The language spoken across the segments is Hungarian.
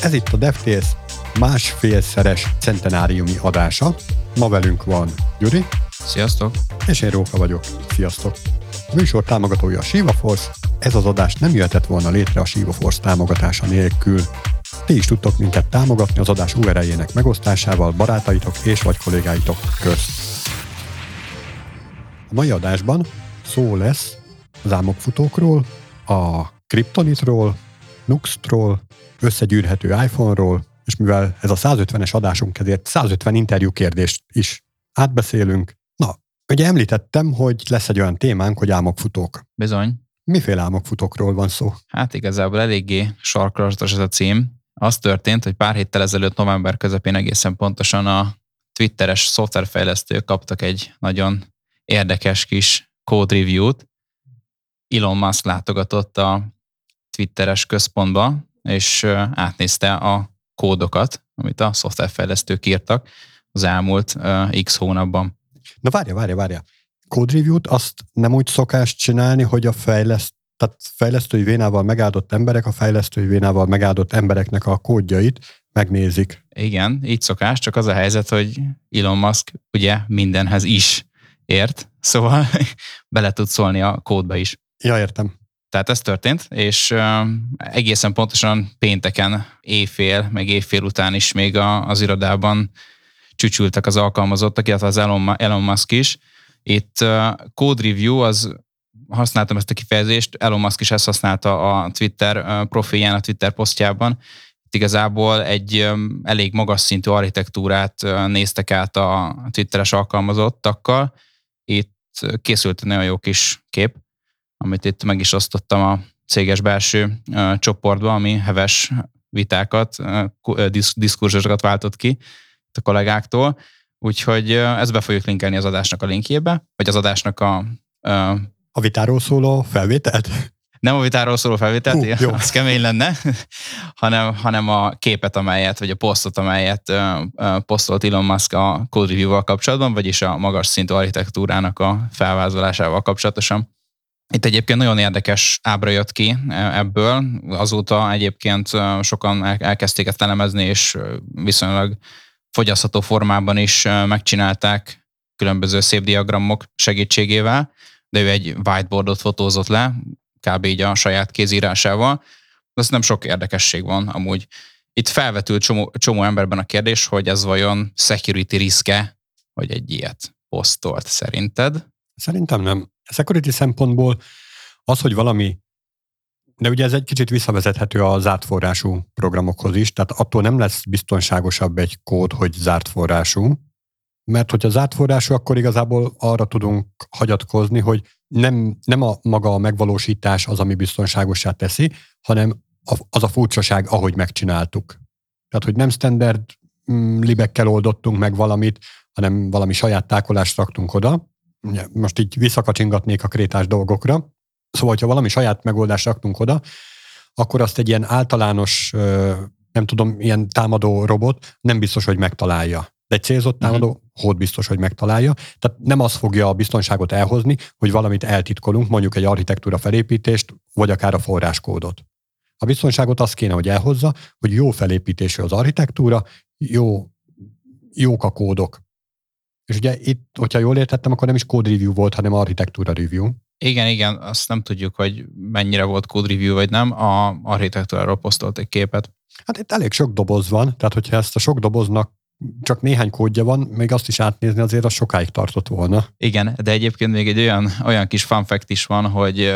Ez itt a DevTales másfélszeres centenáriumi adása. Ma velünk van Gyuri. Sziasztok! És én Róka vagyok. Sziasztok! A műsor támogatója a Shiva Force. Ez az adás nem jöhetett volna létre a Shiva Force támogatása nélkül. Ti is tudtok minket támogatni az adás URL-jének megosztásával barátaitok és vagy kollégáitok közt. A mai adásban szó lesz az álmokfutókról, a kriptonitról, Nuxtról, összegyűrhető iPhone-ról, és mivel ez a 150-es adásunk, ezért 150 interjú kérdést is átbeszélünk. Na, ugye említettem, hogy lesz egy olyan témánk, hogy álmokfutók. Bizony. Miféle álmokfutókról van szó? Hát igazából eléggé sarkalatos ez a cím. Az történt, hogy pár héttel ezelőtt november közepén egészen pontosan a twitteres szoftverfejlesztők kaptak egy nagyon érdekes kis code review-t. Elon Musk látogatott a twitteres központba, és átnézte a kódokat, amit a szoftverfejlesztők írtak az elmúlt x hónapban. Na várja, várja, várja. Code review-t azt nem úgy szokás csinálni, hogy a fejleszt, tehát fejlesztői vénával megáldott emberek a fejlesztői vénával megáldott embereknek a kódjait megnézik. Igen, így szokás, csak az a helyzet, hogy Elon Musk ugye mindenhez is ért, szóval bele tud szólni a kódba is. Ja, értem. Tehát ez történt, és egészen pontosan pénteken éjfél, meg éjfél után is még az irodában csücsültek az alkalmazottak, illetve az Elon, Elon Musk is. Itt code review, az használtam ezt a kifejezést, Elon Musk is ezt használta a Twitter profilján, a Twitter posztjában. Itt igazából egy elég magas szintű architektúrát néztek át a Twitteres alkalmazottakkal. Itt készült egy nagyon jó kis kép, amit itt meg is osztottam a céges belső csoportba, ami heves vitákat, diskurzusokat váltott ki a kollégáktól. Úgyhogy ezt be fogjuk linkelni az adásnak a linkjébe, vagy az adásnak a... A vitáról szóló felvételt? Nem a vitáról szóló felvételt, uh, jó. az kemény lenne, hanem, hanem a képet, amelyet, vagy a posztot, amelyet posztolt Elon Musk a Code Review-val kapcsolatban, vagyis a magas szintű architektúrának a felvázolásával kapcsolatosan. Itt egyébként nagyon érdekes ábra jött ki e, ebből. Azóta egyébként e, sokan elkezdték ezt elemezni, és e, viszonylag fogyasztható formában is megcsinálták különböző szép diagramok segítségével, de ő egy whiteboardot fotózott le, kb. így a saját kézírásával. Ez nem sok érdekesség van amúgy. Itt felvetült csomó, csomó emberben a kérdés, hogy ez vajon security riske, hogy egy ilyet posztolt szerinted? Szerintem nem. Security szempontból az, hogy valami, de ugye ez egy kicsit visszavezethető a zárt forrású programokhoz is, tehát attól nem lesz biztonságosabb egy kód, hogy zárt forrású, mert hogyha zárt forrású, akkor igazából arra tudunk hagyatkozni, hogy nem, nem a maga a megvalósítás az, ami biztonságosá teszi, hanem az a furcsaság, ahogy megcsináltuk. Tehát, hogy nem standard mm, libekkel oldottunk meg valamit, hanem valami saját tákolást raktunk oda, most így visszakacsingatnék a krétás dolgokra. Szóval, hogyha valami saját megoldást raktunk oda, akkor azt egy ilyen általános, nem tudom, ilyen támadó robot nem biztos, hogy megtalálja. De egy célzott támadó uh-huh. hód biztos, hogy megtalálja. Tehát nem az fogja a biztonságot elhozni, hogy valamit eltitkolunk, mondjuk egy architektúra felépítést, vagy akár a forráskódot. A biztonságot az kéne, hogy elhozza, hogy jó felépítésű az architektúra, jó, jók a kódok. És ugye itt, hogyha jól értettem, akkor nem is code review volt, hanem architektúra review. Igen, igen, azt nem tudjuk, hogy mennyire volt code review vagy nem. A architektúráról posztolt egy képet. Hát itt elég sok doboz van, tehát hogyha ezt a sok doboznak csak néhány kódja van, még azt is átnézni azért az sokáig tartott volna. Igen, de egyébként még egy olyan, olyan kis fun fact is van, hogy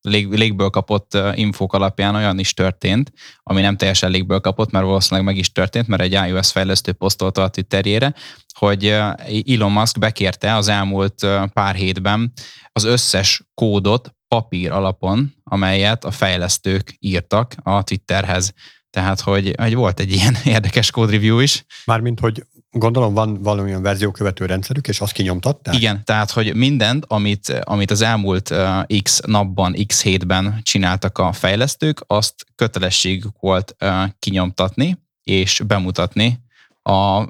lég, légből kapott infók alapján olyan is történt, ami nem teljesen légből kapott, mert valószínűleg meg is történt, mert egy iOS fejlesztő posztolta a Twitterjére, hogy Elon Musk bekérte az elmúlt pár hétben az összes kódot papír alapon, amelyet a fejlesztők írtak a Twitterhez. Tehát, hogy, hogy volt egy ilyen érdekes code review is. Mármint, hogy Gondolom van valamilyen verziókövető rendszerük, és azt kinyomtatták? Igen, tehát hogy mindent, amit, amit az elmúlt uh, x napban, x hétben csináltak a fejlesztők, azt kötelességük volt uh, kinyomtatni és bemutatni a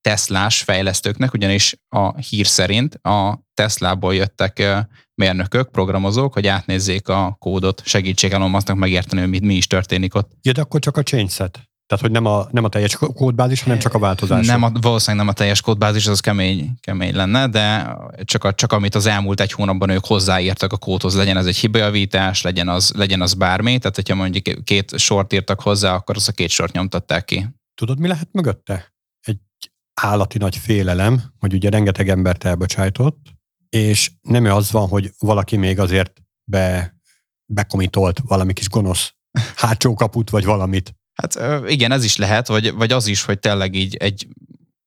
Teslás fejlesztőknek, ugyanis a hír szerint a Teslából jöttek uh, mérnökök, programozók, hogy átnézzék a kódot, segítsék Elon megérteni, hogy mit, mi is történik ott. Ja, de akkor csak a change. Tehát, hogy nem a, nem a teljes kódbázis, hanem csak a változás. Nem a, valószínűleg nem a teljes kódbázis, az kemény, kemény lenne, de csak, a, csak amit az elmúlt egy hónapban ők hozzáírtak a kódhoz, legyen ez egy hibajavítás, legyen az, legyen az bármi, tehát hogyha mondjuk két sort írtak hozzá, akkor az a két sort nyomtatták ki. Tudod, mi lehet mögötte? Egy állati nagy félelem, hogy ugye rengeteg embert elbocsájtott, és nem az van, hogy valaki még azért be, bekomitolt valami kis gonosz hátsó kaput, vagy valamit. Hát igen, ez is lehet, vagy, vagy az is, hogy tényleg így egy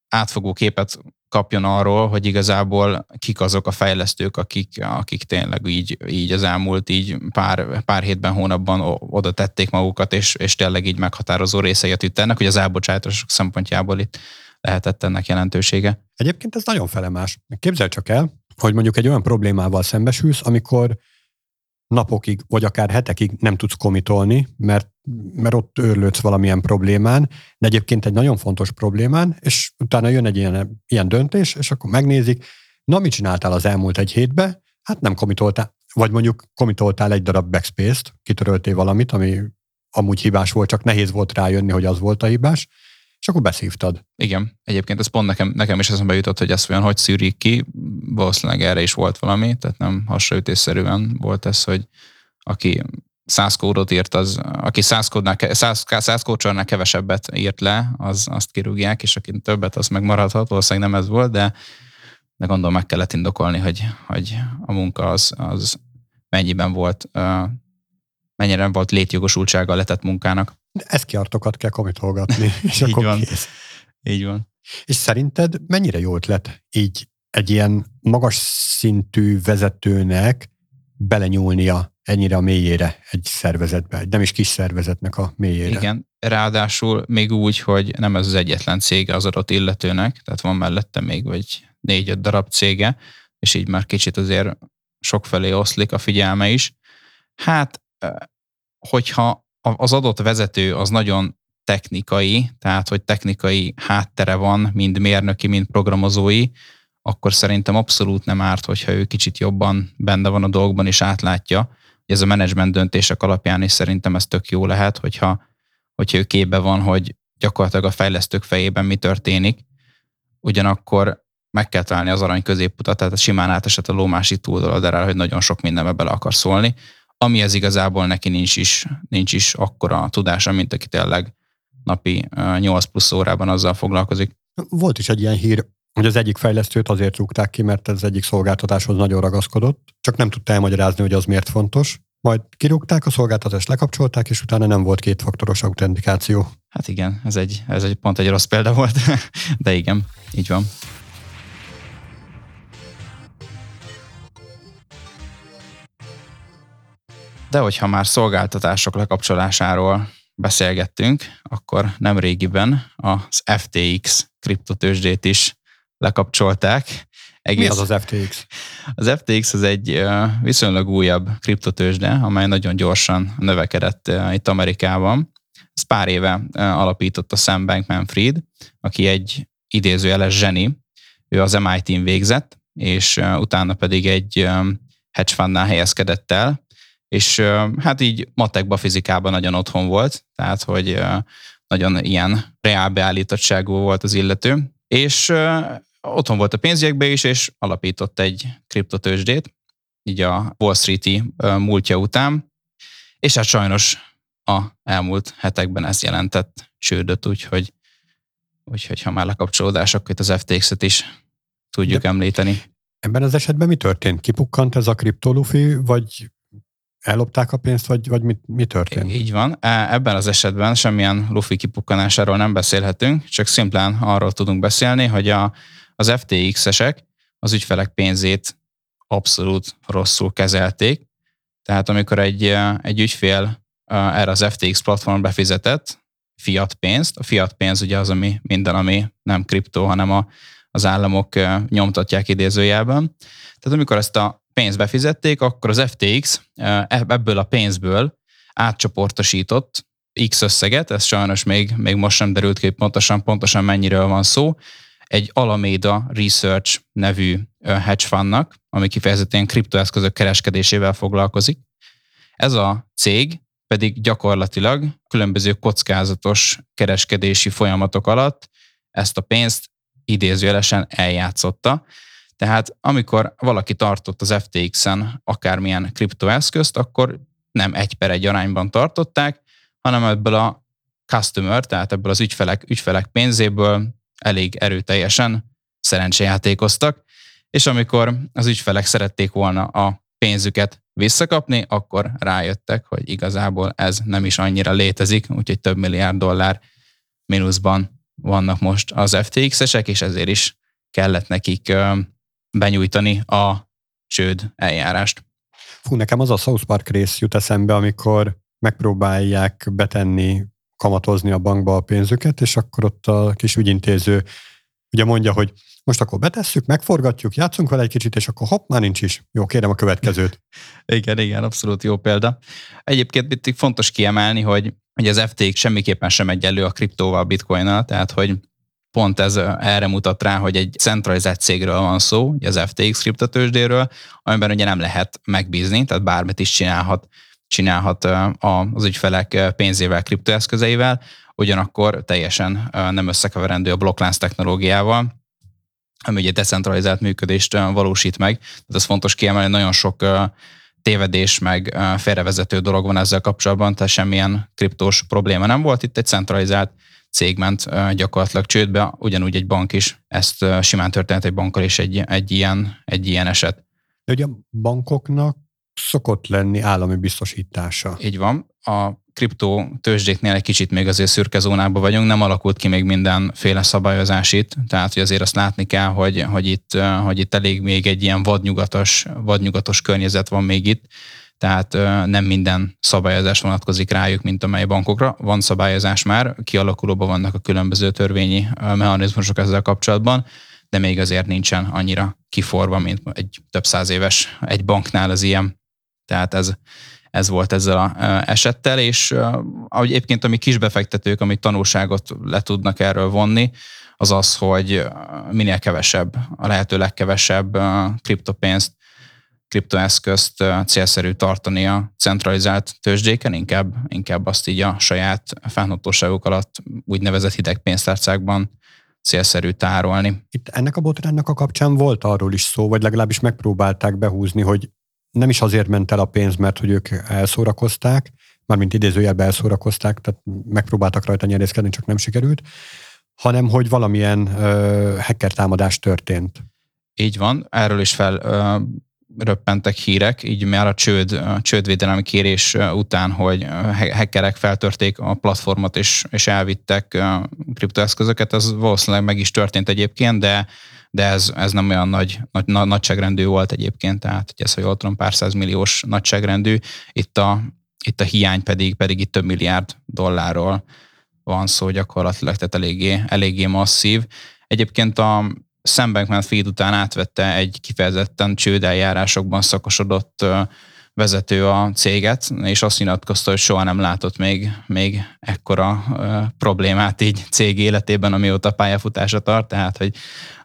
átfogó képet kapjon arról, hogy igazából kik azok a fejlesztők, akik, akik tényleg így, így az elmúlt így pár, pár hétben, hónapban oda tették magukat, és, és tényleg így meghatározó részei a Twitternek, hogy az elbocsátások szempontjából itt lehetett ennek jelentősége. Egyébként ez nagyon felemás. Képzel csak el, hogy mondjuk egy olyan problémával szembesülsz, amikor napokig, vagy akár hetekig nem tudsz komitolni, mert, mert ott őrlődsz valamilyen problémán, de egyébként egy nagyon fontos problémán, és utána jön egy ilyen, ilyen döntés, és akkor megnézik, na mit csináltál az elmúlt egy hétbe? Hát nem komitoltál, vagy mondjuk komitoltál egy darab backspace-t, kitöröltél valamit, ami amúgy hibás volt, csak nehéz volt rájönni, hogy az volt a hibás, és akkor beszívtad. Igen, egyébként ez pont nekem, nekem is eszembe jutott, hogy ezt olyan hogy szűrik ki, valószínűleg erre is volt valami, tehát nem hasraütésszerűen volt ez, hogy aki száz kódot írt, az, aki száz, kódnál, száz, száz kevesebbet írt le, az, azt kirúgják, és aki többet, az megmaradhat, valószínűleg nem ez volt, de, de gondolom meg kellett indokolni, hogy, hogy a munka az, az mennyiben volt, mennyire volt létjogosultsága a letett munkának. Eszkiartokat kell komitolgatni, és így akkor van. kész. Így van. És szerinted mennyire jó ötlet így egy ilyen magas szintű vezetőnek belenyúlnia ennyire a mélyére egy szervezetbe, egy nem is kis szervezetnek a mélyére. Igen, ráadásul még úgy, hogy nem ez az egyetlen cége az adott illetőnek, tehát van mellette még vagy négy-öt darab cége, és így már kicsit azért sokfelé oszlik a figyelme is. Hát, hogyha az adott vezető az nagyon technikai, tehát hogy technikai háttere van, mind mérnöki, mind programozói, akkor szerintem abszolút nem árt, hogyha ő kicsit jobban benne van a dolgban és átlátja. Ez a menedzsment döntések alapján is szerintem ez tök jó lehet, hogyha, hogyha ő képbe van, hogy gyakorlatilag a fejlesztők fejében mi történik, ugyanakkor meg kell találni az arany középutat, tehát simán átesett a lómási túloldalára, hogy nagyon sok mindenbe bele akar szólni, ami ez igazából neki nincs is, nincs is akkora tudása, mint aki tényleg napi 8 plusz órában azzal foglalkozik. Volt is egy ilyen hír, hogy az egyik fejlesztőt azért rúgták ki, mert ez egyik szolgáltatáshoz nagyon ragaszkodott, csak nem tudta elmagyarázni, hogy az miért fontos. Majd kirúgták, a szolgáltatást lekapcsolták, és utána nem volt kétfaktoros autentikáció. Hát igen, ez egy, ez egy pont egy rossz példa volt, de igen, így van. De hogyha már szolgáltatások lekapcsolásáról beszélgettünk, akkor nem régiben az FTX kriptotősdét is lekapcsolták. Egész... Mi az az FTX? Az FTX az egy viszonylag újabb kriptotősde, amely nagyon gyorsan növekedett itt Amerikában. Ez pár éve alapította Sam Bankman-Fried, aki egy idézőjeles zseni. Ő az MIT-n végzett, és utána pedig egy hedge fundnál helyezkedett el, és hát így matekba, fizikában nagyon otthon volt, tehát hogy nagyon ilyen reál beállítottságú volt az illető, és otthon volt a pénzjegyekbe is, és alapított egy kriptotősdét, így a Wall Street-i múltja után, és hát sajnos a elmúlt hetekben ez jelentett csődöt, úgyhogy, úgyhogy ha már lekapcsolódás, akkor itt az FTX-et is tudjuk De említeni. Ebben az esetben mi történt? Kipukkant ez a kriptolufi, vagy ellopták a pénzt, vagy, vagy mi, mi történt? Így van. E, ebben az esetben semmilyen lufi kipukkanásáról nem beszélhetünk, csak szimplán arról tudunk beszélni, hogy a, az FTX-esek az ügyfelek pénzét abszolút rosszul kezelték. Tehát amikor egy, e, egy ügyfél e, erre az FTX platform befizetett fiat pénzt, a fiat pénz ugye az, ami minden, ami nem kriptó, hanem a, az államok nyomtatják idézőjelben. Tehát amikor ezt a pénzt befizették, akkor az FTX ebből a pénzből átcsoportosított X összeget, ez sajnos még, még most sem derült ki, pontosan, pontosan mennyiről van szó, egy Alameda Research nevű hedge fundnak, ami kifejezetten kriptoeszközök kereskedésével foglalkozik. Ez a cég pedig gyakorlatilag különböző kockázatos kereskedési folyamatok alatt ezt a pénzt idézőjelesen eljátszotta. Tehát amikor valaki tartott az FTX-en akármilyen kriptoeszközt, akkor nem egy per egy arányban tartották, hanem ebből a customer, tehát ebből az ügyfelek, ügyfelek pénzéből elég erőteljesen szerencsejátékoztak, és amikor az ügyfelek szerették volna a pénzüket visszakapni, akkor rájöttek, hogy igazából ez nem is annyira létezik, úgyhogy több milliárd dollár mínuszban vannak most az FTX-esek, és ezért is kellett nekik benyújtani a csőd eljárást. Fú, nekem az a South Park rész jut eszembe, amikor megpróbálják betenni, kamatozni a bankba a pénzüket, és akkor ott a kis ügyintéző ugye mondja, hogy most akkor betesszük, megforgatjuk, játszunk vele egy kicsit, és akkor hopp, már nincs is. Jó, kérem a következőt. igen, igen, abszolút jó példa. Egyébként itt fontos kiemelni, hogy, hogy az FTX semmiképpen sem egyenlő a kriptóval, a bitcoinnal, tehát hogy pont ez erre mutat rá, hogy egy centralizált cégről van szó, az FTX kriptotősdéről, amiben ugye nem lehet megbízni, tehát bármit is csinálhat, csinálhat az ügyfelek pénzével, kriptoeszközeivel, ugyanakkor teljesen nem összekeverendő a blokklánc technológiával, ami ugye decentralizált működést valósít meg. Tehát ez fontos kiemelni, nagyon sok tévedés, meg félrevezető dolog van ezzel kapcsolatban, tehát semmilyen kriptós probléma nem volt. Itt egy centralizált cég ment gyakorlatilag csődbe, ugyanúgy egy bank is, ezt simán történt egy bankkal is egy, egy, ilyen, egy ilyen eset. De ugye a bankoknak szokott lenni állami biztosítása. Így van. A kriptó tőzsdéknél egy kicsit még azért szürke zónában vagyunk, nem alakult ki még mindenféle szabályozás itt, tehát hogy azért azt látni kell, hogy, hogy, itt, hogy itt elég még egy ilyen vadnyugatos, vadnyugatos környezet van még itt, tehát nem minden szabályozás vonatkozik rájuk, mint amely bankokra. Van szabályozás már, kialakulóban vannak a különböző törvényi mechanizmusok ezzel kapcsolatban, de még azért nincsen annyira kiforva, mint egy több száz éves egy banknál az ilyen. Tehát ez, ez volt ezzel a esettel, és ahogy egyébként ami kisbefektetők, amit tanulságot le tudnak erről vonni, az az, hogy minél kevesebb, a lehető legkevesebb kriptopénzt, kriptoeszközt célszerű tartani a centralizált tőzsdéken, inkább, inkább azt így a saját fennhatóságok alatt úgynevezett hideg pénztárcákban célszerű tárolni. Itt ennek a botránnak a kapcsán volt arról is szó, vagy legalábbis megpróbálták behúzni, hogy nem is azért ment el a pénz, mert hogy ők elszórakozták, mármint idézőjelben elszórakozták, tehát megpróbáltak rajta nyerészkedni, csak nem sikerült, hanem hogy valamilyen ö, hacker támadás történt. Így van, erről is fel ö, röppentek hírek, így már a csőd, a csődvédelmi kérés után, hogy hackerek feltörték a platformot és, és elvittek kriptoeszközöket, ez valószínűleg meg is történt egyébként, de de ez, ez nem olyan nagy, nagy, nagyságrendű volt egyébként, tehát hogy ez, hogy jól tudom, pár milliós nagyságrendű, itt a, itt a hiány pedig, pedig itt több milliárd dollárról van szó gyakorlatilag, tehát eléggé, eléggé masszív. Egyébként a Sam Bankman-Fried után átvette egy kifejezetten csődeljárásokban szakosodott vezető a céget, és azt nyilatkozta, hogy soha nem látott még, még ekkora ö, problémát így cég életében, amióta pályafutása tart, tehát hogy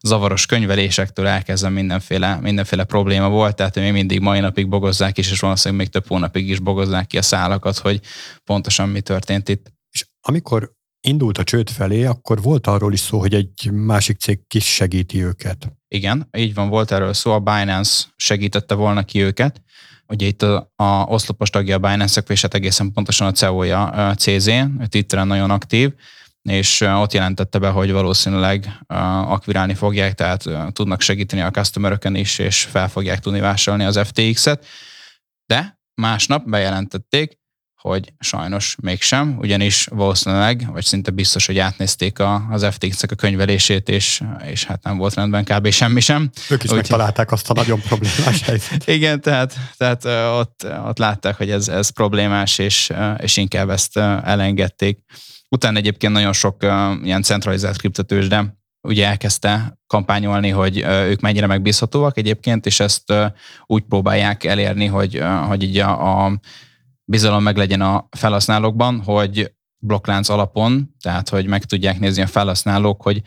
zavaros könyvelésektől elkezdve mindenféle, mindenféle probléma volt, tehát még mindig mai napig bogozzák is, és valószínűleg még több hónapig is bogozzák ki a szálakat, hogy pontosan mi történt itt. És amikor indult a csőd felé, akkor volt arról is szó, hogy egy másik cég kis segíti őket. Igen, így van, volt erről szó, a Binance segítette volna ki őket, Ugye itt a, a oszlopos tagja a Binance-ek, és hát egészen pontosan a CEO-ja CZ, Twitteren nagyon aktív, és ott jelentette be, hogy valószínűleg akvirálni fogják, tehát tudnak segíteni a customer is, és fel fogják tudni vásárolni az FTX-et. De másnap bejelentették, hogy sajnos mégsem, ugyanis valószínűleg, vagy szinte biztos, hogy átnézték a, az FTX-ek a könyvelését, és, és hát nem volt rendben kb. semmi sem. Ők is Úgy, megtalálták azt a nagyon problémás helyzetet. Igen, tehát, tehát ott, ott látták, hogy ez, ez problémás, és, és inkább ezt elengedték. Utána egyébként nagyon sok ilyen centralizált kriptotősde ugye elkezdte kampányolni, hogy ők mennyire megbízhatóak egyébként, és ezt úgy próbálják elérni, hogy, hogy így a, a bizalom meg legyen a felhasználókban, hogy blokklánc alapon, tehát hogy meg tudják nézni a felhasználók, hogy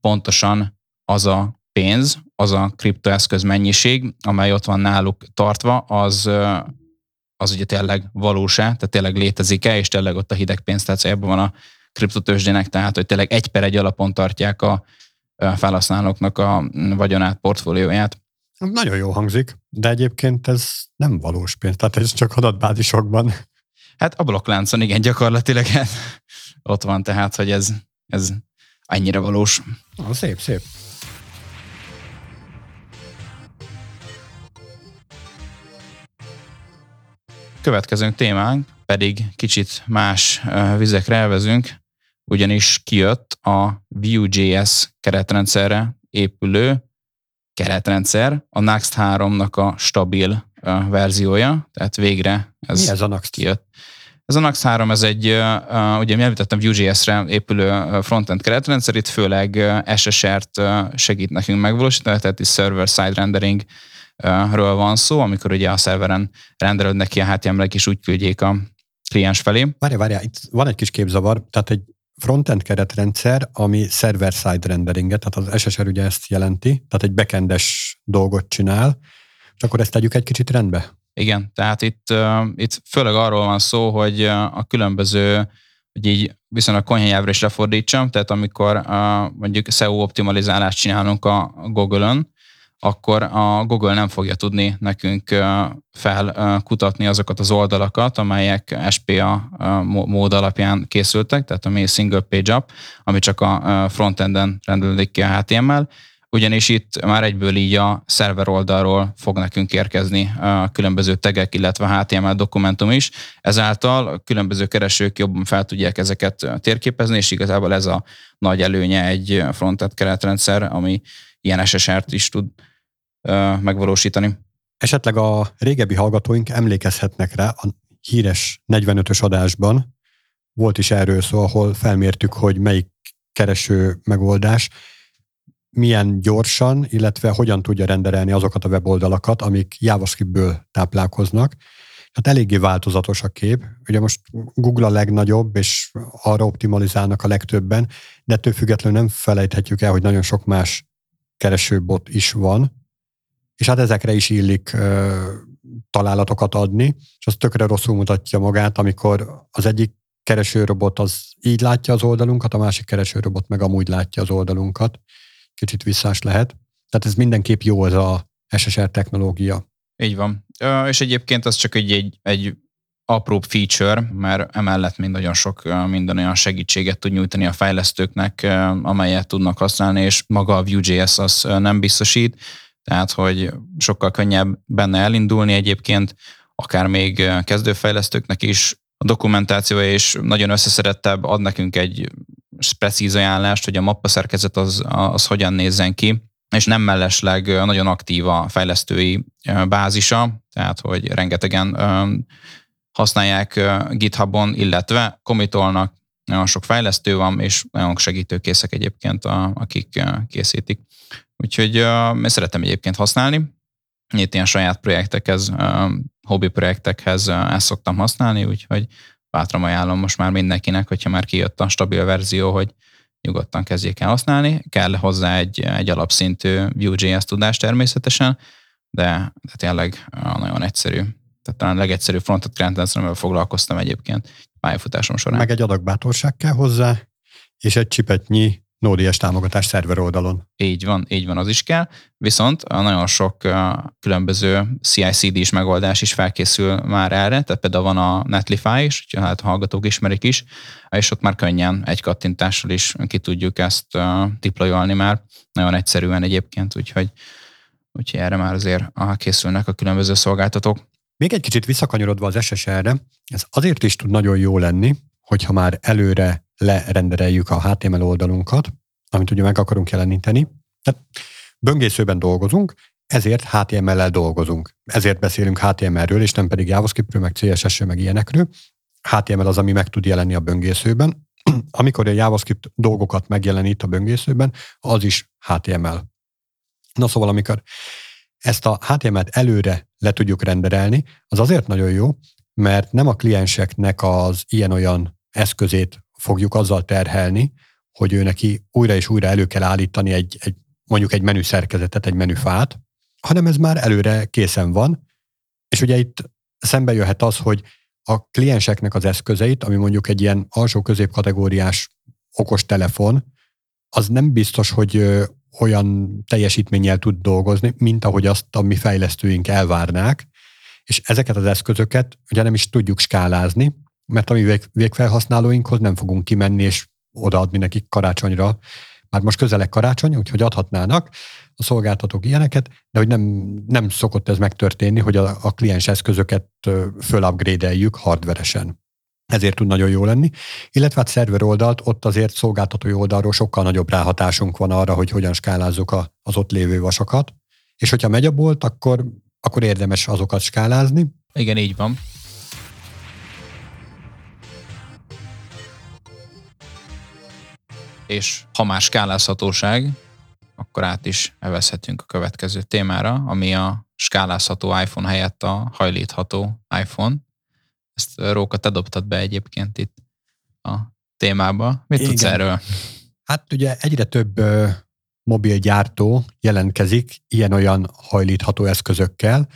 pontosan az a pénz, az a kriptoeszköz mennyiség, amely ott van náluk tartva, az az ugye tényleg valósa, tehát tényleg létezik-e, és tényleg ott a hideg tehát ebben van a kriptotősdének, tehát hogy tényleg egy per egy alapon tartják a felhasználóknak a vagyonát, portfólióját. Nagyon jó hangzik, de egyébként ez nem valós pénz, tehát ez csak adatbázisokban. Hát a blokkláncon igen, gyakorlatilag hát ott van, tehát hogy ez, ez annyira valós. Ah, szép, szép. Következő témánk pedig kicsit más vizekre elvezünk, ugyanis kijött a Vue.js keretrendszerre épülő keretrendszer, a Next 3-nak a stabil verziója, tehát végre ez, Mi ez a Next? kijött. Ez a Nax 3, ez egy, ugye mi említettem Vue.js-re épülő frontend keretrendszer, itt főleg SSR-t segít nekünk megvalósítani, tehát itt server-side rendering ről van szó, amikor ugye a szerveren rendelődnek ki a HTML-ek, és úgy küldjék a kliens felé. Várja, várja, itt van egy kis képzavar, tehát egy frontend keretrendszer, ami server-side renderinget, tehát az SSR ugye ezt jelenti, tehát egy backendes dolgot csinál, és akkor ezt tegyük egy kicsit rendbe. Igen, tehát itt, uh, itt főleg arról van szó, hogy a különböző, hogy így viszonylag konyhanyelvre is lefordítsam, tehát amikor uh, mondjuk SEO optimalizálást csinálunk a Google-ön, akkor a Google nem fogja tudni nekünk felkutatni azokat az oldalakat, amelyek SPA mód alapján készültek, tehát ami single page app, ami csak a frontenden rendelődik ki a HTML, ugyanis itt már egyből így a szerver oldalról fog nekünk érkezni a különböző tegek, illetve HTML dokumentum is. Ezáltal a különböző keresők jobban fel tudják ezeket térképezni, és igazából ez a nagy előnye egy frontend keretrendszer, ami ilyen SSR-t is tud megvalósítani. Esetleg a régebbi hallgatóink emlékezhetnek rá, a híres 45-ös adásban volt is erről szó, ahol felmértük, hogy melyik kereső megoldás milyen gyorsan, illetve hogyan tudja renderelni azokat a weboldalakat, amik JavaScriptből táplálkoznak. Tehát eléggé változatos a kép. Ugye most Google a legnagyobb, és arra optimalizálnak a legtöbben, de ettől függetlenül nem felejthetjük el, hogy nagyon sok más keresőbot is van, és hát ezekre is illik ö, találatokat adni, és az tökre rosszul mutatja magát, amikor az egyik keresőrobot az így látja az oldalunkat, a másik keresőrobot meg amúgy látja az oldalunkat. Kicsit visszás lehet. Tehát ez mindenképp jó ez a SSR technológia. Így van. És egyébként az csak egy, egy, egy apróbb feature, mert emellett még nagyon sok minden olyan segítséget tud nyújtani a fejlesztőknek, amelyet tudnak használni, és maga a Vue.js az nem biztosít tehát hogy sokkal könnyebb benne elindulni egyébként, akár még kezdőfejlesztőknek is. A dokumentációja is nagyon összeszedettebb, ad nekünk egy precíz ajánlást, hogy a mappa szerkezet az, az hogyan nézzen ki, és nem mellesleg nagyon aktív a fejlesztői bázisa, tehát hogy rengetegen használják GitHubon, illetve komitolnak, nagyon sok fejlesztő van, és nagyon segítőkészek egyébként, a, akik készítik. Úgyhogy uh, én szeretem egyébként használni. Itt ilyen saját projektekhez, uh, hobbi projektekhez ezt szoktam használni, úgyhogy bátran ajánlom most már mindenkinek, hogyha már kijött a stabil verzió, hogy nyugodtan kezdjék el használni. Kell hozzá egy, egy alapszintű Vue.js tudás természetesen, de, de tényleg uh, nagyon egyszerű. Tehát talán a legegyszerűbb frontet client amivel foglalkoztam egyébként pályafutásom során. Meg egy adag bátorság kell hozzá, és egy csipetnyi Node.js támogatás szerver oldalon. Így van, így van, az is kell. Viszont a nagyon sok különböző CI-CD-s megoldás is felkészül már erre, tehát például van a Netlify is, hát a hallgatók ismerik is, és ott már könnyen egy kattintással is ki tudjuk ezt deployolni már, nagyon egyszerűen egyébként, úgyhogy, úgyhogy erre már azért készülnek a különböző szolgáltatók. Még egy kicsit visszakanyarodva az SSR-re, ez azért is tud nagyon jó lenni, hogyha már előre lerendereljük a HTML oldalunkat, amit ugye meg akarunk jeleníteni. Tehát böngészőben dolgozunk, ezért HTML-lel dolgozunk. Ezért beszélünk HTML-ről, és nem pedig JavaScript-ről, meg CSS-ről, meg ilyenekről. HTML az, ami meg tud jelenni a böngészőben. Amikor a JavaScript dolgokat megjelenít a böngészőben, az is HTML. Na szóval, amikor ezt a HTML-t előre le tudjuk renderelni, az azért nagyon jó, mert nem a klienseknek az ilyen-olyan eszközét fogjuk azzal terhelni, hogy ő neki újra és újra elő kell állítani egy, egy mondjuk egy menü szerkezetet, egy menüfát, hanem ez már előre készen van, és ugye itt szembe jöhet az, hogy a klienseknek az eszközeit, ami mondjuk egy ilyen alsó középkategóriás okos telefon, az nem biztos, hogy olyan teljesítménnyel tud dolgozni, mint ahogy azt a mi fejlesztőink elvárnák, és ezeket az eszközöket ugye nem is tudjuk skálázni, mert a mi vég, végfelhasználóinkhoz nem fogunk kimenni és odaadni nekik karácsonyra. Már most közelek karácsony, úgyhogy adhatnának a szolgáltatók ilyeneket, de hogy nem, nem szokott ez megtörténni, hogy a, a kliens eszközöket fölupgrade-eljük hardveresen. Ezért tud nagyon jó lenni. Illetve hát szerver oldalt, ott azért szolgáltatói oldalról sokkal nagyobb ráhatásunk van arra, hogy hogyan skálázzuk a, az ott lévő vasakat. És hogyha megy a bolt, akkor, akkor érdemes azokat skálázni. Igen, így van. És ha már skálázhatóság, akkor át is evezhetünk a következő témára, ami a skálázható iPhone helyett a hajlítható iPhone. Ezt Róka, te dobtad be egyébként itt a témába. Mit Igen. tudsz erről? Hát ugye egyre több ö, mobilgyártó jelentkezik ilyen-olyan hajlítható eszközökkel.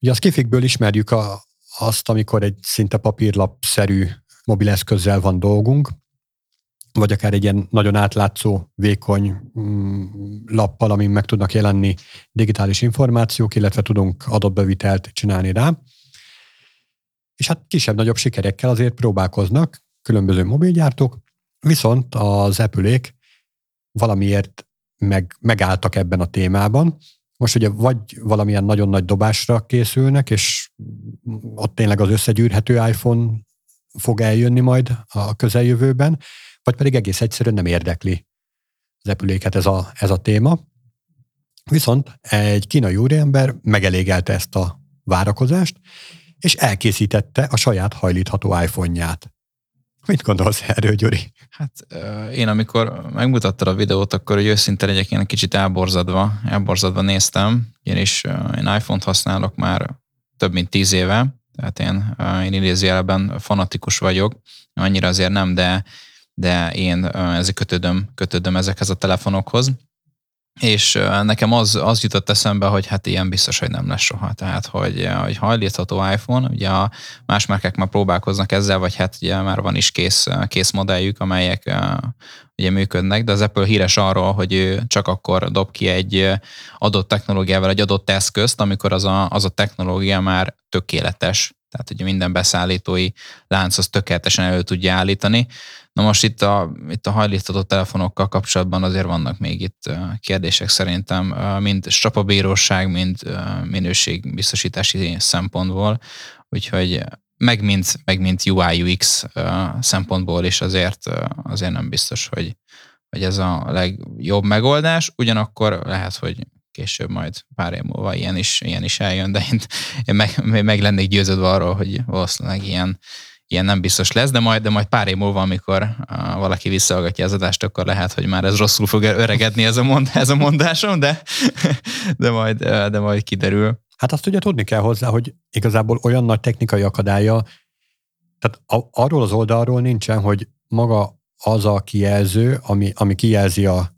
Ugye a skifikből ismerjük a, azt, amikor egy szinte papírlapszerű mobileszközzel van dolgunk, vagy akár egy ilyen nagyon átlátszó, vékony mm, lappal, amin meg tudnak jelenni digitális információk, illetve tudunk adatbevitelt csinálni rá. És hát kisebb-nagyobb sikerekkel azért próbálkoznak különböző mobilgyártók, viszont az apple valamiért meg, megálltak ebben a témában. Most ugye vagy valamilyen nagyon nagy dobásra készülnek, és ott tényleg az összegyűrhető iPhone fog eljönni majd a közeljövőben, vagy pedig egész egyszerűen nem érdekli az epüléket ez a, ez a téma. Viszont egy kínai úriember megelégelte ezt a várakozást, és elkészítette a saját hajlítható iPhone-ját. Mit gondolsz erről, Gyuri? Hát én amikor megmutattad a videót, akkor hogy őszinte legyek, én kicsit elborzadva, elborzadva néztem, is én iPhone-t használok már több mint tíz éve, tehát én, én idézőjelben fanatikus vagyok, annyira azért nem, de de én ezek kötődöm, kötődöm ezekhez a telefonokhoz. És nekem az, az jutott eszembe, hogy hát ilyen biztos, hogy nem lesz soha. Tehát, hogy, hogy hajlítható iPhone, ugye a más márkák már próbálkoznak ezzel, vagy hát ugye már van is kész, kész modelljük, amelyek ugye működnek, de az Apple híres arról, hogy ő csak akkor dob ki egy adott technológiával egy adott eszközt, amikor az a, az a technológia már tökéletes. Tehát ugye minden beszállítói lánc az tökéletesen elő tudja állítani. Na most itt a, itt a hajlítató telefonokkal kapcsolatban azért vannak még itt kérdések szerintem, mind strapabíróság, mind minőségbiztosítási szempontból, úgyhogy meg mint, meg mint UI UX szempontból is azért, azért nem biztos, hogy, hogy ez a legjobb megoldás, ugyanakkor lehet, hogy később majd pár év múlva ilyen is, ilyen is eljön, de én, meg, meg lennék győződve arról, hogy valószínűleg ilyen, ilyen nem biztos lesz, de majd, de majd pár év múlva, amikor valaki visszahallgatja az adást, akkor lehet, hogy már ez rosszul fog öregedni ez a, mond, ez a mondásom, de, de, majd, de majd kiderül. Hát azt ugye tudni kell hozzá, hogy igazából olyan nagy technikai akadálya, tehát a, arról az oldalról nincsen, hogy maga az a kijelző, ami, ami kijelzi a,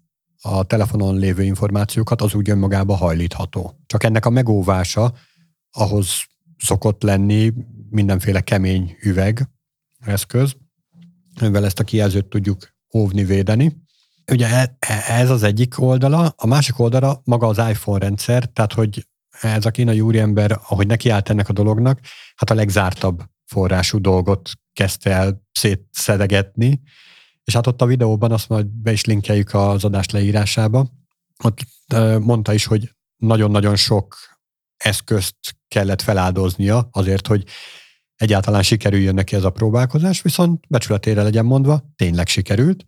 a telefonon lévő információkat, az úgy önmagába hajlítható. Csak ennek a megóvása ahhoz szokott lenni mindenféle kemény üveg eszköz, amivel ezt a kijelzőt tudjuk óvni, védeni. Ugye e, e, ez az egyik oldala, a másik oldala maga az iPhone rendszer, tehát hogy ez a kínai úriember, ahogy nekiállt ennek a dolognak, hát a legzártabb forrású dolgot kezdte el szétszedegetni, és hát ott a videóban azt majd be is linkeljük az adás leírásába, ott mondta is, hogy nagyon-nagyon sok eszközt kellett feláldoznia azért, hogy egyáltalán sikerüljön neki ez a próbálkozás, viszont becsületére legyen mondva, tényleg sikerült,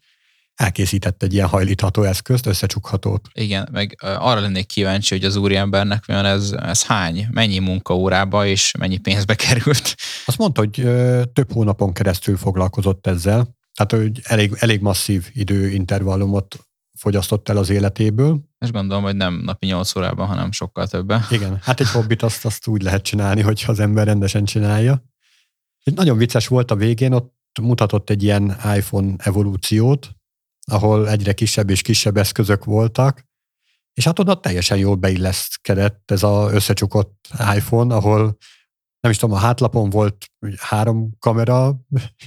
elkészített egy ilyen hajlítható eszközt, összecsukhatót. Igen, meg arra lennék kíváncsi, hogy az úriembernek vajon ez, ez hány, mennyi munkaórába és mennyi pénzbe került. Azt mondta, hogy ö, több hónapon keresztül foglalkozott ezzel, tehát hogy elég, elég masszív időintervallumot fogyasztott el az életéből. És gondolom, hogy nem napi 8 órában, hanem sokkal többen. Igen, hát egy hobbit azt, azt úgy lehet csinálni, hogyha az ember rendesen csinálja. Egy nagyon vicces volt a végén, ott mutatott egy ilyen iPhone evolúciót, ahol egyre kisebb és kisebb eszközök voltak, és hát oda teljesen jól beilleszkedett ez az összecsukott iPhone, ahol nem is tudom, a hátlapon volt három kamera,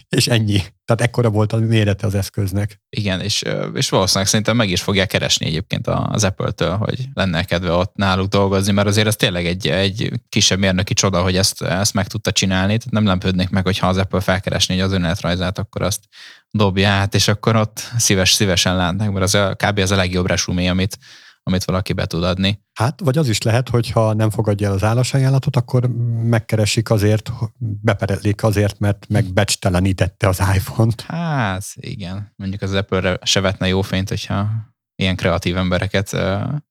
és ennyi. Tehát ekkora volt a mérete az eszköznek. Igen, és, és valószínűleg szerintem meg is fogják keresni egyébként az Apple-től, hogy lenne kedve ott náluk dolgozni, mert azért ez tényleg egy, egy kisebb mérnöki csoda, hogy ezt, ezt meg tudta csinálni. Tehát nem lepődnék meg, hogyha az Apple felkeresni az önéletrajzát, akkor azt dobja át, és akkor ott szíves, szívesen látnak, mert az kb. az a legjobb resumé, amit, amit valaki be tud adni. Hát, vagy az is lehet, hogy ha nem fogadja el az állásajánlatot, akkor megkeresik azért, beperelik azért, mert megbecstelenítette az iPhone-t. Hát, igen. Mondjuk az Apple-re se vetne jó fényt, hogyha ilyen kreatív embereket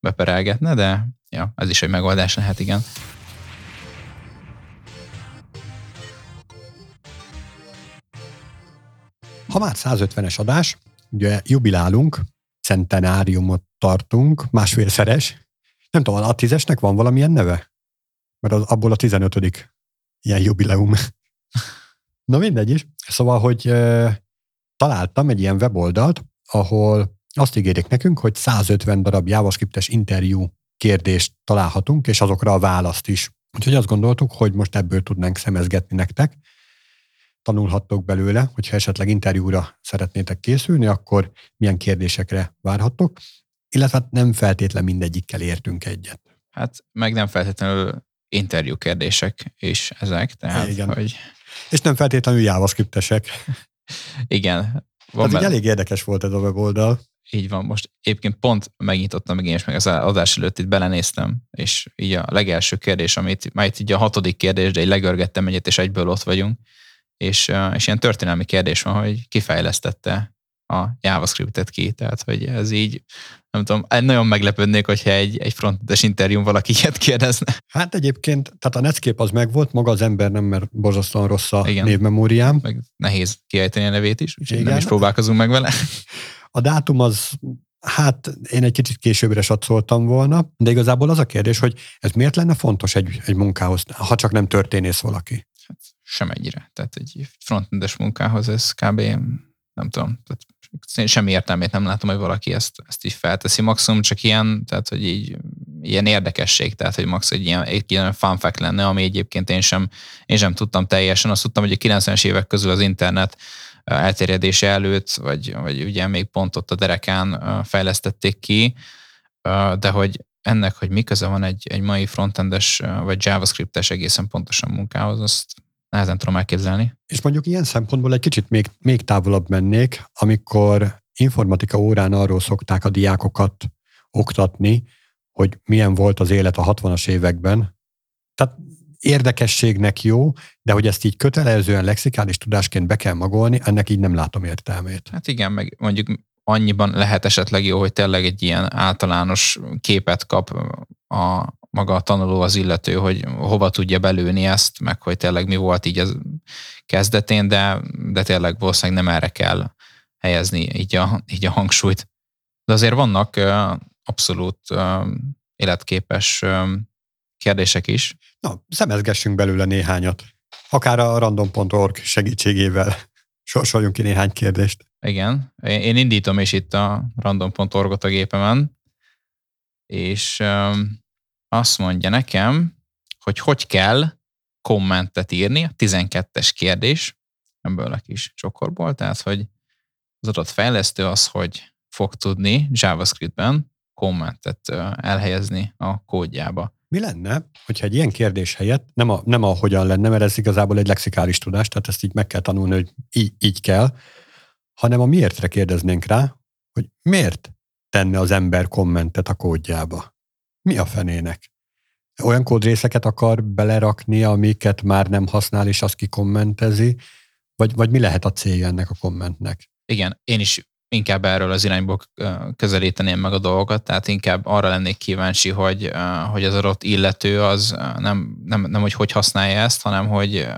beperelgetne, de ja, ez is egy megoldás lehet, igen. Ha már 150-es adás, ugye jubilálunk, centenáriumot tartunk, másfélszeres. Nem tudom, a tízesnek van valamilyen neve? Mert az, abból a 15 ilyen jubileum. Na mindegy is. Szóval, hogy e, találtam egy ilyen weboldalt, ahol azt ígérik nekünk, hogy 150 darab JavaScriptes interjú kérdést találhatunk, és azokra a választ is. Úgyhogy azt gondoltuk, hogy most ebből tudnánk szemezgetni nektek, tanulhattok belőle, hogyha esetleg interjúra szeretnétek készülni, akkor milyen kérdésekre várhattok, illetve hát nem feltétlen mindegyikkel értünk egyet. Hát meg nem feltétlenül interjú kérdések is ezek, tehát Igen. hogy... És nem feltétlenül javascriptesek. Igen. Van hát elég érdekes volt ez a weboldal. Így van, most egyébként pont megnyitottam meg én is, meg az adás előtt itt belenéztem, és így a legelső kérdés, amit már itt így a hatodik kérdés, de egy legörgettem egyet, és egyből ott vagyunk, és, és ilyen történelmi kérdés van, hogy kifejlesztette a JavaScript-et ki, tehát hogy ez így, nem tudom, nagyon meglepődnék, hogyha egy, egy frontes interjún valaki ilyet kérdezne. Hát egyébként, tehát a Netscape az megvolt, maga az ember nem, mert borzasztóan rossz a Igen. névmemóriám. Meg nehéz kiejteni a nevét is, úgyhogy Igen. nem is próbálkozunk meg vele. A dátum az Hát én egy kicsit későbbre satszoltam volna, de igazából az a kérdés, hogy ez miért lenne fontos egy, egy munkához, ha csak nem történész valaki? Hát sem egyre. Tehát egy frontendes munkához ez kb. nem tudom, tehát semmi értelmét nem látom, hogy valaki ezt, ezt így felteszi. Maximum csak ilyen, tehát hogy így ilyen érdekesség, tehát hogy max egy ilyen, egy ilyen fun fact lenne, ami egyébként én sem, én sem tudtam teljesen. Azt tudtam, hogy a 90-es évek közül az internet elterjedése előtt, vagy, vagy ugye még pont ott a derekán fejlesztették ki, de hogy ennek, hogy mi köze van egy, egy mai frontendes vagy javascriptes egészen pontosan munkához, azt nehezen tudom elképzelni. És mondjuk ilyen szempontból egy kicsit még, még távolabb mennék, amikor informatika órán arról szokták a diákokat oktatni, hogy milyen volt az élet a 60-as években. Tehát érdekességnek jó, de hogy ezt így kötelezően lexikális tudásként be kell magolni, ennek így nem látom értelmét. Hát igen, meg mondjuk annyiban lehet esetleg jó, hogy tényleg egy ilyen általános képet kap a maga a tanuló az illető, hogy hova tudja belőni ezt, meg hogy tényleg mi volt így az kezdetén, de, de tényleg valószínűleg nem erre kell helyezni így a, így a hangsúlyt. De azért vannak abszolút életképes kérdések is. Na, szemezgessünk belőle néhányat. Akár a random.org segítségével sorsoljunk ki néhány kérdést. Igen, én indítom is itt a random.org-ot a gépemen, és azt mondja nekem, hogy hogy kell kommentet írni, a 12-es kérdés, ebből a kis csokorból, tehát hogy az adott fejlesztő az, hogy fog tudni JavaScriptben kommentet elhelyezni a kódjába. Mi lenne, hogyha egy ilyen kérdés helyett, nem a, nem a hogyan lenne, mert ez igazából egy lexikális tudás, tehát ezt így meg kell tanulni, hogy így, így kell, hanem a miértre kérdeznénk rá, hogy miért tenne az ember kommentet a kódjába. Mi a fenének? Olyan kódrészeket akar belerakni, amiket már nem használ, és azt kikommentezi, vagy, vagy mi lehet a célja ennek a kommentnek? Igen, én is inkább erről az irányból közelíteném meg a dolgokat, tehát inkább arra lennék kíváncsi, hogy, hogy az adott illető az nem, nem, nem hogy hogy használja ezt, hanem hogy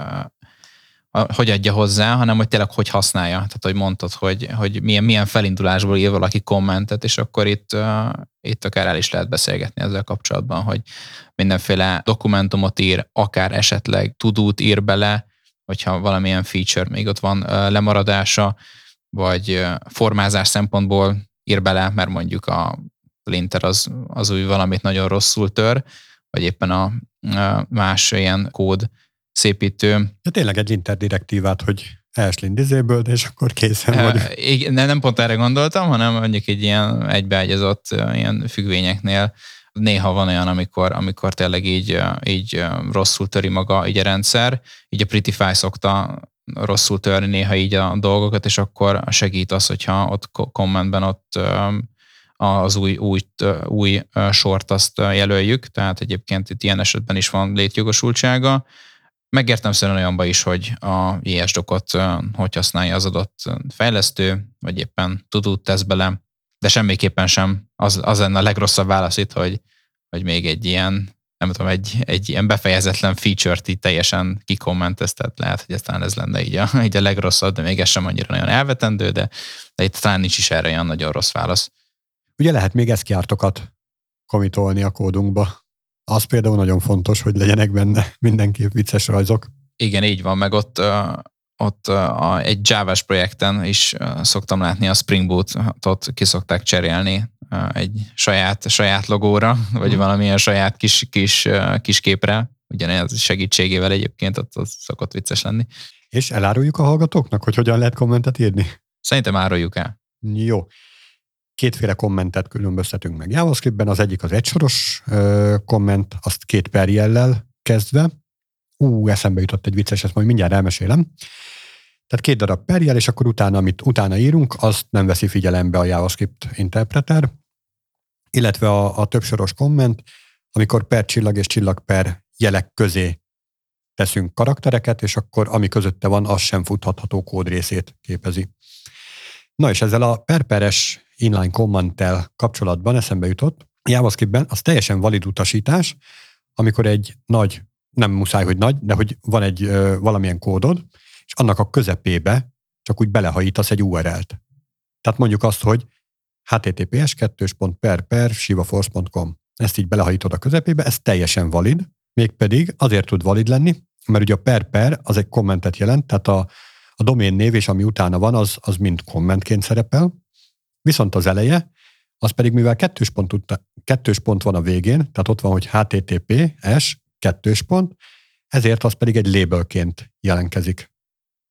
hogy adja hozzá, hanem hogy tényleg hogy használja. Tehát, hogy mondtad, hogy, hogy milyen, milyen felindulásból ír valaki kommentet, és akkor itt, uh, itt akár el is lehet beszélgetni ezzel kapcsolatban, hogy mindenféle dokumentumot ír, akár esetleg tudót ír bele, hogyha valamilyen feature még ott van uh, lemaradása, vagy uh, formázás szempontból ír bele, mert mondjuk a linter az, az új valamit nagyon rosszul tör, vagy éppen a, a más ilyen kód szépítő. De tényleg egy interdirektívát, hogy Ashley disabled, és akkor készen vagy. Uh, nem pont erre gondoltam, hanem mondjuk egy ilyen egybeágyazott ilyen függvényeknél néha van olyan, amikor, amikor tényleg így, így rosszul töri maga így a rendszer, így a Prettify szokta rosszul törni néha így a dolgokat, és akkor segít az, hogyha ott kommentben ott az új, új, új sort azt jelöljük, tehát egyébként itt ilyen esetben is van létjogosultsága. Megértem szerint olyanba is, hogy a JS dokot hogy használja az adott fejlesztő, vagy éppen tudót tesz bele, de semmiképpen sem az, az lenne a legrosszabb válasz itt, hogy, hogy még egy ilyen nem tudom, egy, egy ilyen befejezetlen feature-t így teljesen kikommentez, tehát lehet, hogy ez talán ez lenne így a, így a legrosszabb, de még ez sem annyira nagyon elvetendő, de, de itt talán nincs is erre olyan nagyon rossz válasz. Ugye lehet még eszkiártokat komitolni a kódunkba. Az például nagyon fontos, hogy legyenek benne mindenképp vicces rajzok. Igen, így van, meg ott, ott a, egy Java-s projekten is szoktam látni a Spring Boot-ot ki szokták cserélni egy saját, saját logóra, vagy mm. valamilyen saját kis, kis, kis képre, ugyanez segítségével egyébként ott az szokott vicces lenni. És eláruljuk a hallgatóknak, hogy hogyan lehet kommentet írni? Szerintem áruljuk el. Jó. Kétféle kommentet különböztetünk meg JavaScriptben, az egyik az egysoros komment, azt két perjellel kezdve. Ú, eszembe jutott egy vicces, ezt majd mindjárt elmesélem. Tehát két darab perjel, és akkor utána, amit utána írunk, azt nem veszi figyelembe a JavaScript interpreter, illetve a, a többsoros komment, amikor per csillag és csillag per jelek közé teszünk karaktereket, és akkor ami közötte van, az sem futhatható kód részét képezi. Na és ezzel a perperes inline kommenttel kapcsolatban eszembe jutott, JavaScriptben az teljesen valid utasítás, amikor egy nagy, nem muszáj, hogy nagy, de hogy van egy ö, valamilyen kódod, és annak a közepébe csak úgy belehajítasz egy URL-t. Tehát mondjuk azt, hogy https 2 per per sivaforce.com. Ezt így belehajítod a közepébe, ez teljesen valid, mégpedig azért tud valid lenni, mert ugye a per per az egy kommentet jelent, tehát a, a domén név és ami utána van, az, az mind kommentként szerepel, viszont az eleje, az pedig mivel kettős pont, kettős pont van a végén, tehát ott van, hogy https, kettős pont, ezért az pedig egy labelként jelenkezik.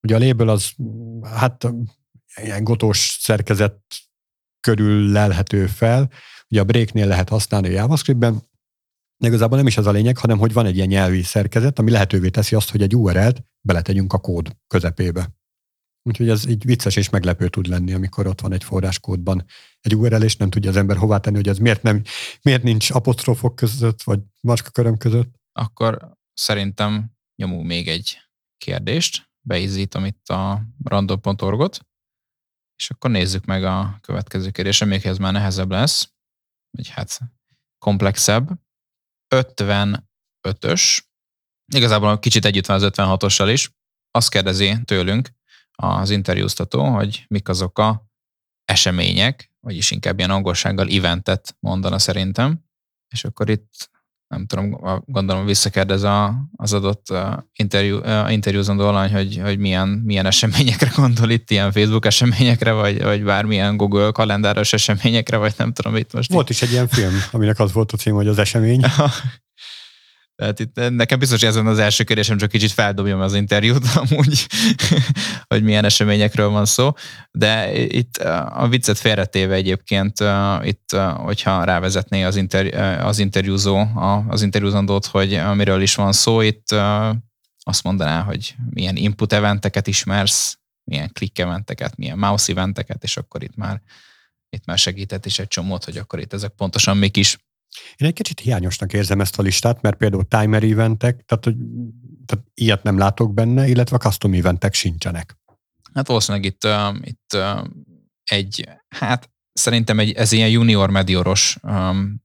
Ugye a label az, hát ilyen gotós szerkezet körül lelhető fel. Ugye a breaknél lehet használni a JavaScriptben, de igazából nem is az a lényeg, hanem hogy van egy ilyen nyelvi szerkezet, ami lehetővé teszi azt, hogy egy URL-t beletegyünk a kód közepébe. Úgyhogy ez így vicces és meglepő tud lenni, amikor ott van egy forráskódban egy URL, és nem tudja az ember hová tenni, hogy ez miért, nem, miért nincs apostrofok között, vagy macskaköröm között. Akkor szerintem nyomunk még egy kérdést, beizítom itt a random.org-ot. És akkor nézzük meg a következő kérdés, amelyikhez már nehezebb lesz, vagy hát komplexebb. 55-ös, igazából kicsit együtt van az 56-ossal is, azt kérdezi tőlünk az interjúztató, hogy mik azok a események, vagyis inkább ilyen angolsággal eventet mondana szerintem, és akkor itt nem tudom, gondolom visszakérdez a, az adott interjú, interjúzandó alany, hogy, hogy milyen, milyen eseményekre gondol itt, ilyen Facebook eseményekre, vagy, vagy bármilyen Google kalendáros eseményekre, vagy nem tudom itt most. Volt itt. is egy ilyen film, aminek az volt a cím, hogy az esemény. Tehát itt nekem biztos, hogy ezen az első kérdésem csak kicsit feldobjam az interjút amúgy, hogy milyen eseményekről van szó, de itt a viccet félretéve egyébként, itt, hogyha rávezetné az, inter, az interjúzó, az interjúzandót, hogy miről is van szó, itt azt mondaná, hogy milyen input eventeket ismersz, milyen click eventeket, milyen mouse eventeket, és akkor itt már itt már segített is egy csomót, hogy akkor itt ezek pontosan mik is. Én egy kicsit hiányosnak érzem ezt a listát, mert például timer eventek, tehát, hogy, tehát ilyet nem látok benne, illetve custom eventek sincsenek. Hát valószínűleg itt, uh, itt uh, egy, hát szerintem egy, ez ilyen junior medioros um,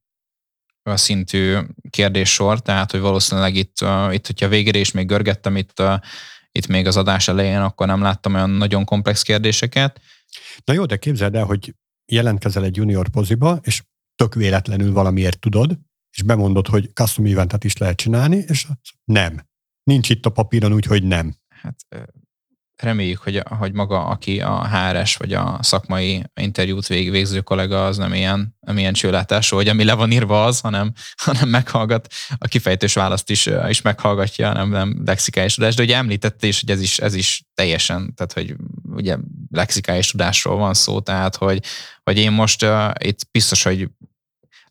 szintű kérdéssor, tehát hogy valószínűleg itt, uh, itt hogyha végére is még görgettem itt, uh, itt még az adás elején, akkor nem láttam olyan nagyon komplex kérdéseket. Na jó, de képzeld el, hogy jelentkezel egy junior poziba, és tök véletlenül valamiért tudod, és bemondod, hogy custom eventet is lehet csinálni, és nem. Nincs itt a papíron úgy, hogy nem. Hát reméljük, hogy, hogy maga, aki a HRS vagy a szakmai interjút vég, végző kollega, az nem ilyen, nem ilyen csőlátású, hogy ami le van írva az, hanem, hanem meghallgat, a kifejtős választ is, is meghallgatja, nem, nem lexikális tudás. De ugye említette is, hogy ez is, ez is teljesen, tehát hogy ugye lexikális tudásról van szó, tehát hogy, hogy én most uh, itt biztos, hogy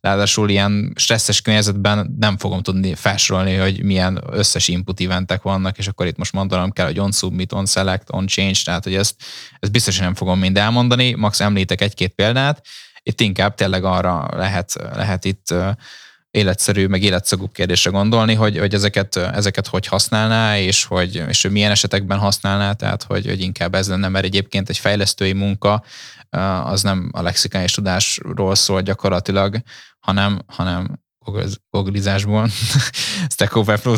Ráadásul ilyen stresszes környezetben nem fogom tudni felsorolni, hogy milyen összes input eventek vannak, és akkor itt most mondanom kell, hogy on submit, on select, on change, tehát hogy ezt, ezt biztos, hogy nem fogom mind elmondani, max említek egy-két példát, itt inkább tényleg arra lehet, lehet itt életszerű, meg életszagú kérdésre gondolni, hogy, hogy ezeket, ezeket hogy használná, és hogy, és hogy milyen esetekben használná, tehát hogy, hogy inkább ez lenne, mert egyébként egy fejlesztői munka az nem a lexikális tudásról szól gyakorlatilag, hanem, hanem googlizásból, Stack overflow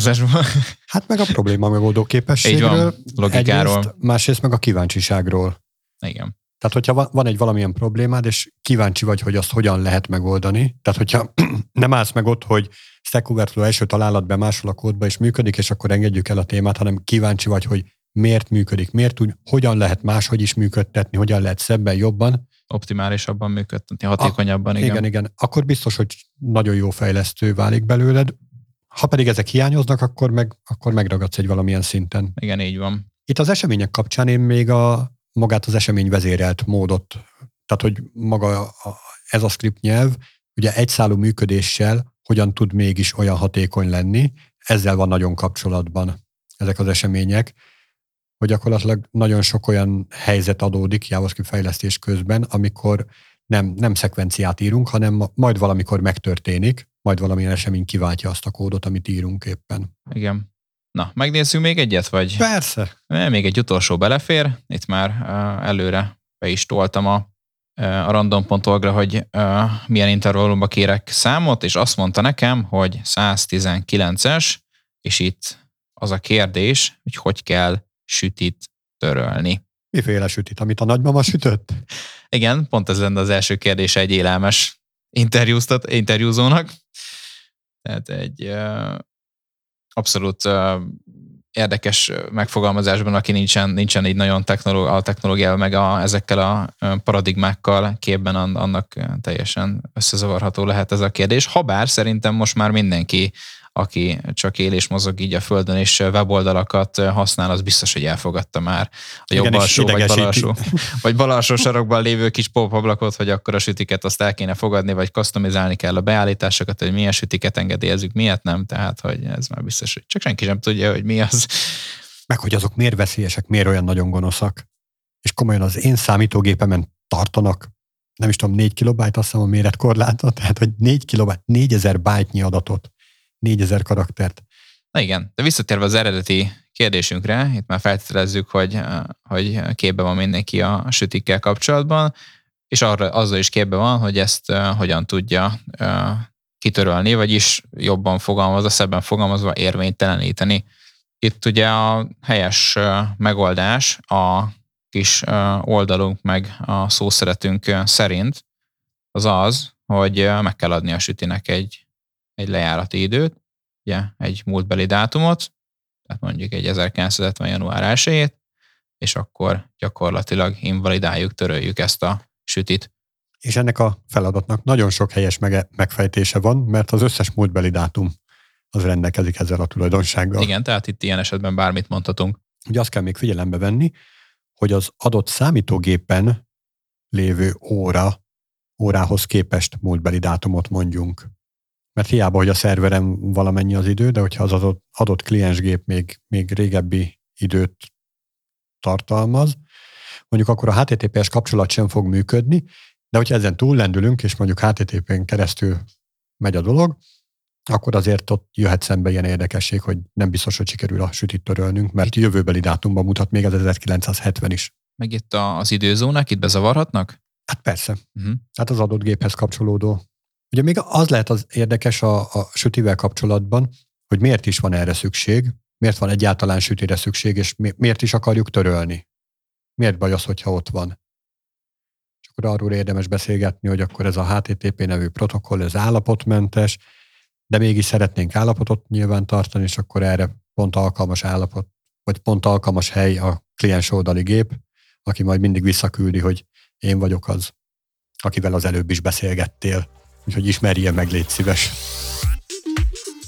Hát meg a probléma megoldó képességről. Így van, logikáról. Egyrészt, másrészt meg a kíváncsiságról. Igen. Tehát, hogyha van egy valamilyen problémád, és kíváncsi vagy, hogy azt hogyan lehet megoldani, tehát, hogyha nem állsz meg ott, hogy Stack Overflow első találat bemásol a kódba, és működik, és akkor engedjük el a témát, hanem kíváncsi vagy, hogy miért működik, miért úgy, hogyan lehet máshogy is működtetni, hogyan lehet szebben, jobban. Optimálisabban működtetni, hatékonyabban, igen. Igen, igen. Akkor biztos, hogy nagyon jó fejlesztő válik belőled. Ha pedig ezek hiányoznak, akkor, meg, akkor megragadsz egy valamilyen szinten. Igen, így van. Itt az események kapcsán én még a magát az esemény vezérelt módot, tehát hogy maga a, ez a script nyelv, ugye egyszálú működéssel hogyan tud mégis olyan hatékony lenni, ezzel van nagyon kapcsolatban ezek az események hogy gyakorlatilag nagyon sok olyan helyzet adódik JavaScript fejlesztés közben, amikor nem, nem szekvenciát írunk, hanem majd valamikor megtörténik, majd valamilyen esemény kiváltja azt a kódot, amit írunk éppen. Igen. Na, megnézzük még egyet, vagy? Persze. Még egy utolsó belefér. Itt már előre be is toltam a, a random.org-ra, hogy milyen intervallumba kérek számot, és azt mondta nekem, hogy 119-es, és itt az a kérdés, hogy hogy kell sütit törölni. Miféle sütit, amit a nagymama sütött? Igen, pont ez lenne az első kérdése egy élelmes interjúzónak. Tehát egy uh, abszolút uh, érdekes megfogalmazásban, aki nincsen, nincsen így nagyon technológ, a technológiával, meg a, ezekkel a paradigmákkal képben, annak teljesen összezavarható lehet ez a kérdés. Habár szerintem most már mindenki aki csak él és mozog így a földön, és weboldalakat használ, az biztos, hogy elfogadta már a jobb Igen, alsó, vagy bal alsó, vagy bal alsó sarokban lévő kis pop ablakot, hogy akkor a sütiket azt el kéne fogadni, vagy customizálni kell a beállításokat, hogy milyen sütiket engedélyezzük, miért nem, tehát hogy ez már biztos, hogy csak senki sem tudja, hogy mi az. Meg hogy azok miért veszélyesek, miért olyan nagyon gonoszak. És komolyan az én számítógépemen tartanak nem is tudom, 4 kilobájt, azt hiszem a méretkorlátot, tehát hogy 4 kilobájt, 4000 bájtnyi adatot 4000 karaktert. Na igen, de visszatérve az eredeti kérdésünkre, itt már feltételezzük, hogy, hogy képbe van mindenki a sütikkel kapcsolatban, és arra, azzal is képbe van, hogy ezt uh, hogyan tudja uh, kitörölni, vagyis jobban fogalmazva, szebben fogalmazva érvényteleníteni. Itt ugye a helyes uh, megoldás a kis uh, oldalunk meg a szószeretünk szerint az az, hogy meg kell adni a sütinek egy egy lejárati időt, ugye egy múltbeli dátumot, tehát mondjuk egy 1970. január 1 és akkor gyakorlatilag invalidáljuk, töröljük ezt a sütit. És ennek a feladatnak nagyon sok helyes mege- megfejtése van, mert az összes múltbeli dátum az rendelkezik ezzel a tulajdonsággal. Igen, tehát itt ilyen esetben bármit mondhatunk. Ugye azt kell még figyelembe venni, hogy az adott számítógépen lévő óra, órához képest múltbeli dátumot mondjunk mert hiába, hogy a szerverem valamennyi az idő, de hogyha az adott, adott kliensgép még, még régebbi időt tartalmaz, mondjuk akkor a HTTPS kapcsolat sem fog működni, de hogyha ezen túllendülünk, és mondjuk HTTP-n keresztül megy a dolog, akkor azért ott jöhet szembe ilyen érdekesség, hogy nem biztos, hogy sikerül a sütit törölnünk, mert jövőbeli dátumban mutat még az 1970 is. Meg itt az időzónák itt bezavarhatnak? Hát persze. Uh-huh. Hát az adott géphez kapcsolódó Ugye még az lehet az érdekes a, a sütivel kapcsolatban, hogy miért is van erre szükség, miért van egyáltalán sütire szükség, és miért is akarjuk törölni. Miért baj az, hogyha ott van? És akkor arról érdemes beszélgetni, hogy akkor ez a HTTP nevű protokoll, ez állapotmentes, de mégis szeretnénk állapotot nyilván tartani, és akkor erre pont alkalmas állapot, vagy pont alkalmas hely a kliens oldali gép, aki majd mindig visszaküldi, hogy én vagyok az, akivel az előbb is beszélgettél. Úgyhogy ismerjen meg, légy szíves.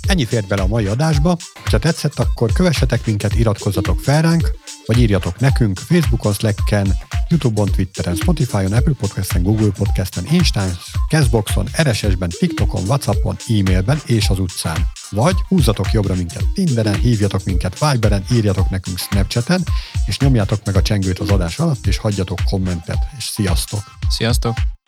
Ennyi fért bele a mai adásba. Ha tetszett, akkor kövessetek minket, iratkozzatok fel ránk, vagy írjatok nekünk Facebookon, Slacken, Youtube-on, Twitteren, Spotify-on, Apple Podcast-en, Google Podcast-en, Instán, Castboxon, RSS-ben, TikTokon, Whatsappon, e-mailben és az utcán. Vagy húzzatok jobbra minket Tinderen, hívjatok minket Viberen, írjatok nekünk Snapchaten, és nyomjátok meg a csengőt az adás alatt, és hagyjatok kommentet, és sziasztok! Sziasztok!